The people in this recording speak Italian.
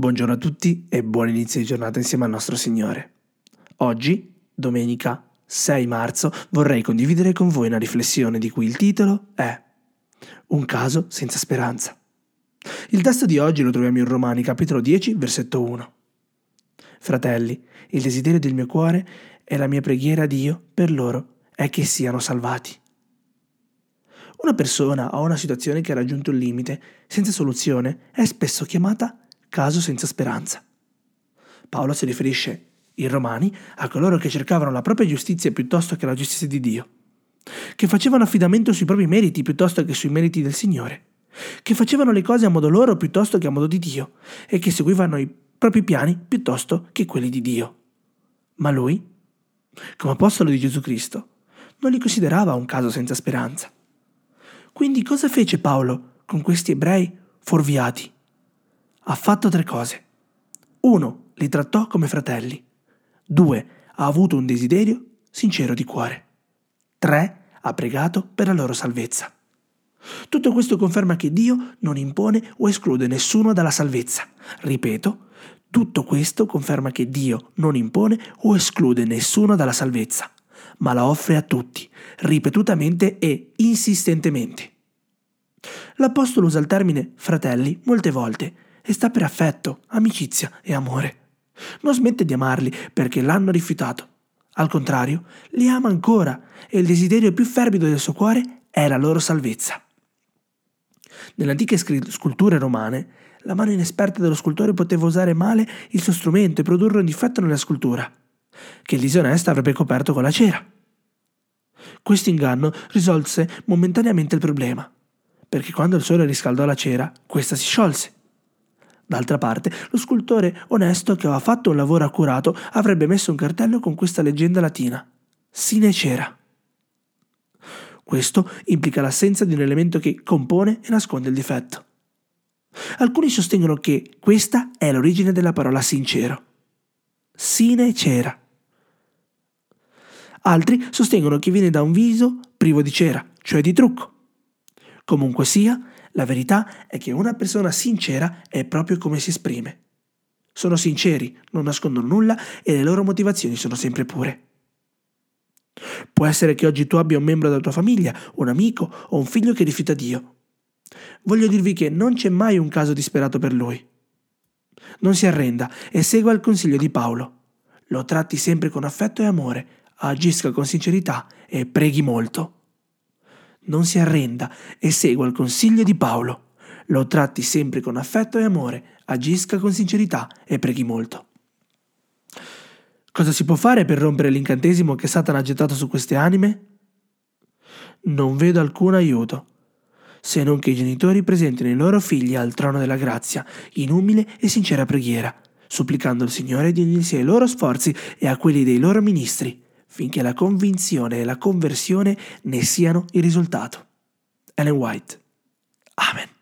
Buongiorno a tutti e buon inizio di giornata insieme al nostro Signore. Oggi, domenica 6 marzo, vorrei condividere con voi una riflessione di cui il titolo è Un caso senza speranza. Il testo di oggi lo troviamo in Romani capitolo 10, versetto 1. Fratelli, il desiderio del mio cuore e la mia preghiera a Dio per loro è che siano salvati. Una persona o una situazione che ha raggiunto il limite, senza soluzione, è spesso chiamata caso senza speranza. Paolo si riferisce, in Romani, a coloro che cercavano la propria giustizia piuttosto che la giustizia di Dio, che facevano affidamento sui propri meriti piuttosto che sui meriti del Signore, che facevano le cose a modo loro piuttosto che a modo di Dio e che seguivano i propri piani piuttosto che quelli di Dio. Ma lui, come apostolo di Gesù Cristo, non li considerava un caso senza speranza. Quindi cosa fece Paolo con questi ebrei fuorviati? Ha fatto tre cose. 1. Li trattò come fratelli. 2. Ha avuto un desiderio sincero di cuore. 3. Ha pregato per la loro salvezza. Tutto questo conferma che Dio non impone o esclude nessuno dalla salvezza. Ripeto, tutto questo conferma che Dio non impone o esclude nessuno dalla salvezza, ma la offre a tutti, ripetutamente e insistentemente. L'Apostolo usa il termine fratelli molte volte e sta per affetto, amicizia e amore. Non smette di amarli perché l'hanno rifiutato. Al contrario, li ama ancora e il desiderio più fervido del suo cuore è la loro salvezza. Nelle antiche sculture romane, la mano inesperta dello scultore poteva usare male il suo strumento e produrre un difetto nella scultura, che il disonesta avrebbe coperto con la cera. Questo inganno risolse momentaneamente il problema, perché quando il sole riscaldò la cera, questa si sciolse D'altra parte, lo scultore onesto che aveva fatto un lavoro accurato avrebbe messo un cartello con questa leggenda latina: Sine cera. Questo implica l'assenza di un elemento che compone e nasconde il difetto. Alcuni sostengono che questa è l'origine della parola sincero. Sine cera. Altri sostengono che viene da un viso privo di cera, cioè di trucco. Comunque sia, la verità è che una persona sincera è proprio come si esprime. Sono sinceri, non nascondono nulla e le loro motivazioni sono sempre pure. Può essere che oggi tu abbia un membro della tua famiglia, un amico o un figlio che rifiuta Dio. Voglio dirvi che non c'è mai un caso disperato per lui. Non si arrenda e segua il consiglio di Paolo. Lo tratti sempre con affetto e amore, agisca con sincerità e preghi molto non si arrenda e segua il consiglio di Paolo. Lo tratti sempre con affetto e amore, agisca con sincerità e preghi molto. Cosa si può fare per rompere l'incantesimo che Satana ha gettato su queste anime? Non vedo alcun aiuto, se non che i genitori presentino i loro figli al trono della grazia in umile e sincera preghiera, supplicando il Signore di unirsi ai loro sforzi e a quelli dei loro ministri finché la convinzione e la conversione ne siano il risultato. Ellen White. Amen.